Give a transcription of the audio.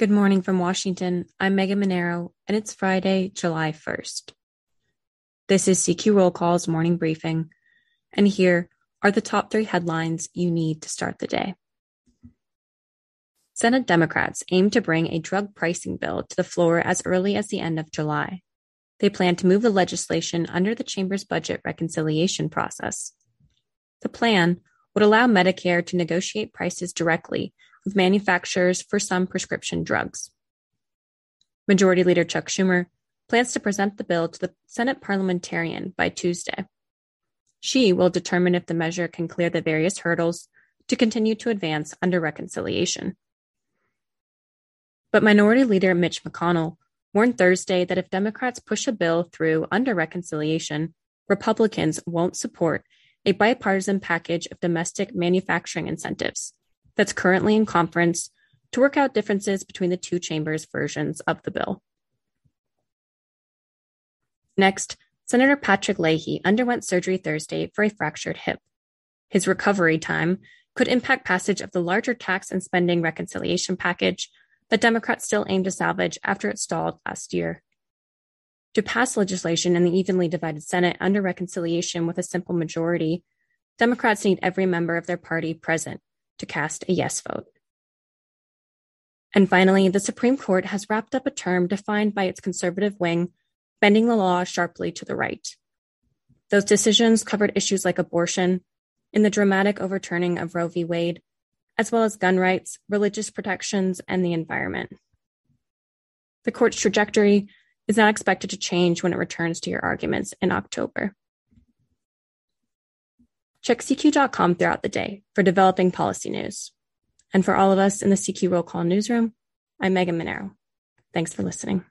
Good morning from Washington. I'm Megan Mineiro, and it's Friday, July 1st. This is CQ Roll Call's morning briefing, and here are the top three headlines you need to start the day. Senate Democrats aim to bring a drug pricing bill to the floor as early as the end of July. They plan to move the legislation under the chamber's budget reconciliation process. The plan would allow Medicare to negotiate prices directly with manufacturers for some prescription drugs. Majority Leader Chuck Schumer plans to present the bill to the Senate parliamentarian by Tuesday. She will determine if the measure can clear the various hurdles to continue to advance under reconciliation. But Minority Leader Mitch McConnell warned Thursday that if Democrats push a bill through under reconciliation, Republicans won't support a bipartisan package of domestic manufacturing incentives that's currently in conference to work out differences between the two chambers' versions of the bill. Next, Senator Patrick Leahy underwent surgery Thursday for a fractured hip. His recovery time could impact passage of the larger tax and spending reconciliation package that Democrats still aim to salvage after it stalled last year. To pass legislation in the evenly divided Senate under reconciliation with a simple majority, Democrats need every member of their party present to cast a yes vote. And finally, the Supreme Court has wrapped up a term defined by its conservative wing, bending the law sharply to the right. Those decisions covered issues like abortion, in the dramatic overturning of Roe v. Wade, as well as gun rights, religious protections, and the environment. The court's trajectory is not expected to change when it returns to your arguments in October. Check CQ.com throughout the day for developing policy news. And for all of us in the CQ Roll Call newsroom, I'm Megan Mineiro. Thanks for listening.